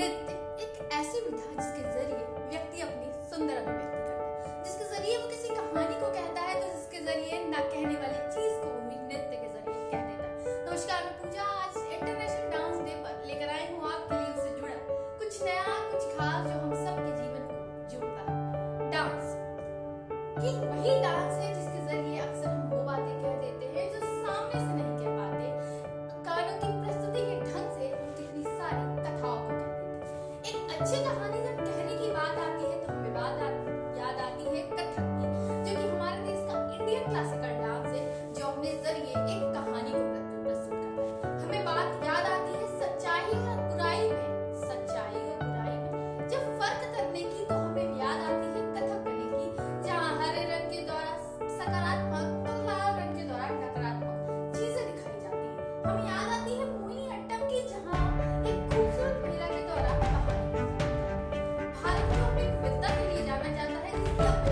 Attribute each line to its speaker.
Speaker 1: नृत्य एक ऐसी विधा जिसके ज़रिए व्यक्ति अपनी सुंदर अभिव्यक्ति करता है। जिसके ज़रिए वो किसी कहानी को कहता है तो जिसके ज़रिए ना कहने वाली चीज़ को भी नृत्य के ज़रिए कह देता है। नमस्कार, मैं पूजा। आज इंटरनेशनल डांस डे पर लेकर आई हूँ आपके लिए उससे जुड़ा कुछ नया, कुछ खास जो हम सबके जीवन को जोड़ता है। डांस ये वही डांस है जिसके ज़रिए अक्सर हम वो बातें कह देते हैं अच्छी कहानी जब कहने की बात आती है तो हमें बात याद आती है कथक की, जो कि हमारे देश का इंडियन क्लासिकल Thank you.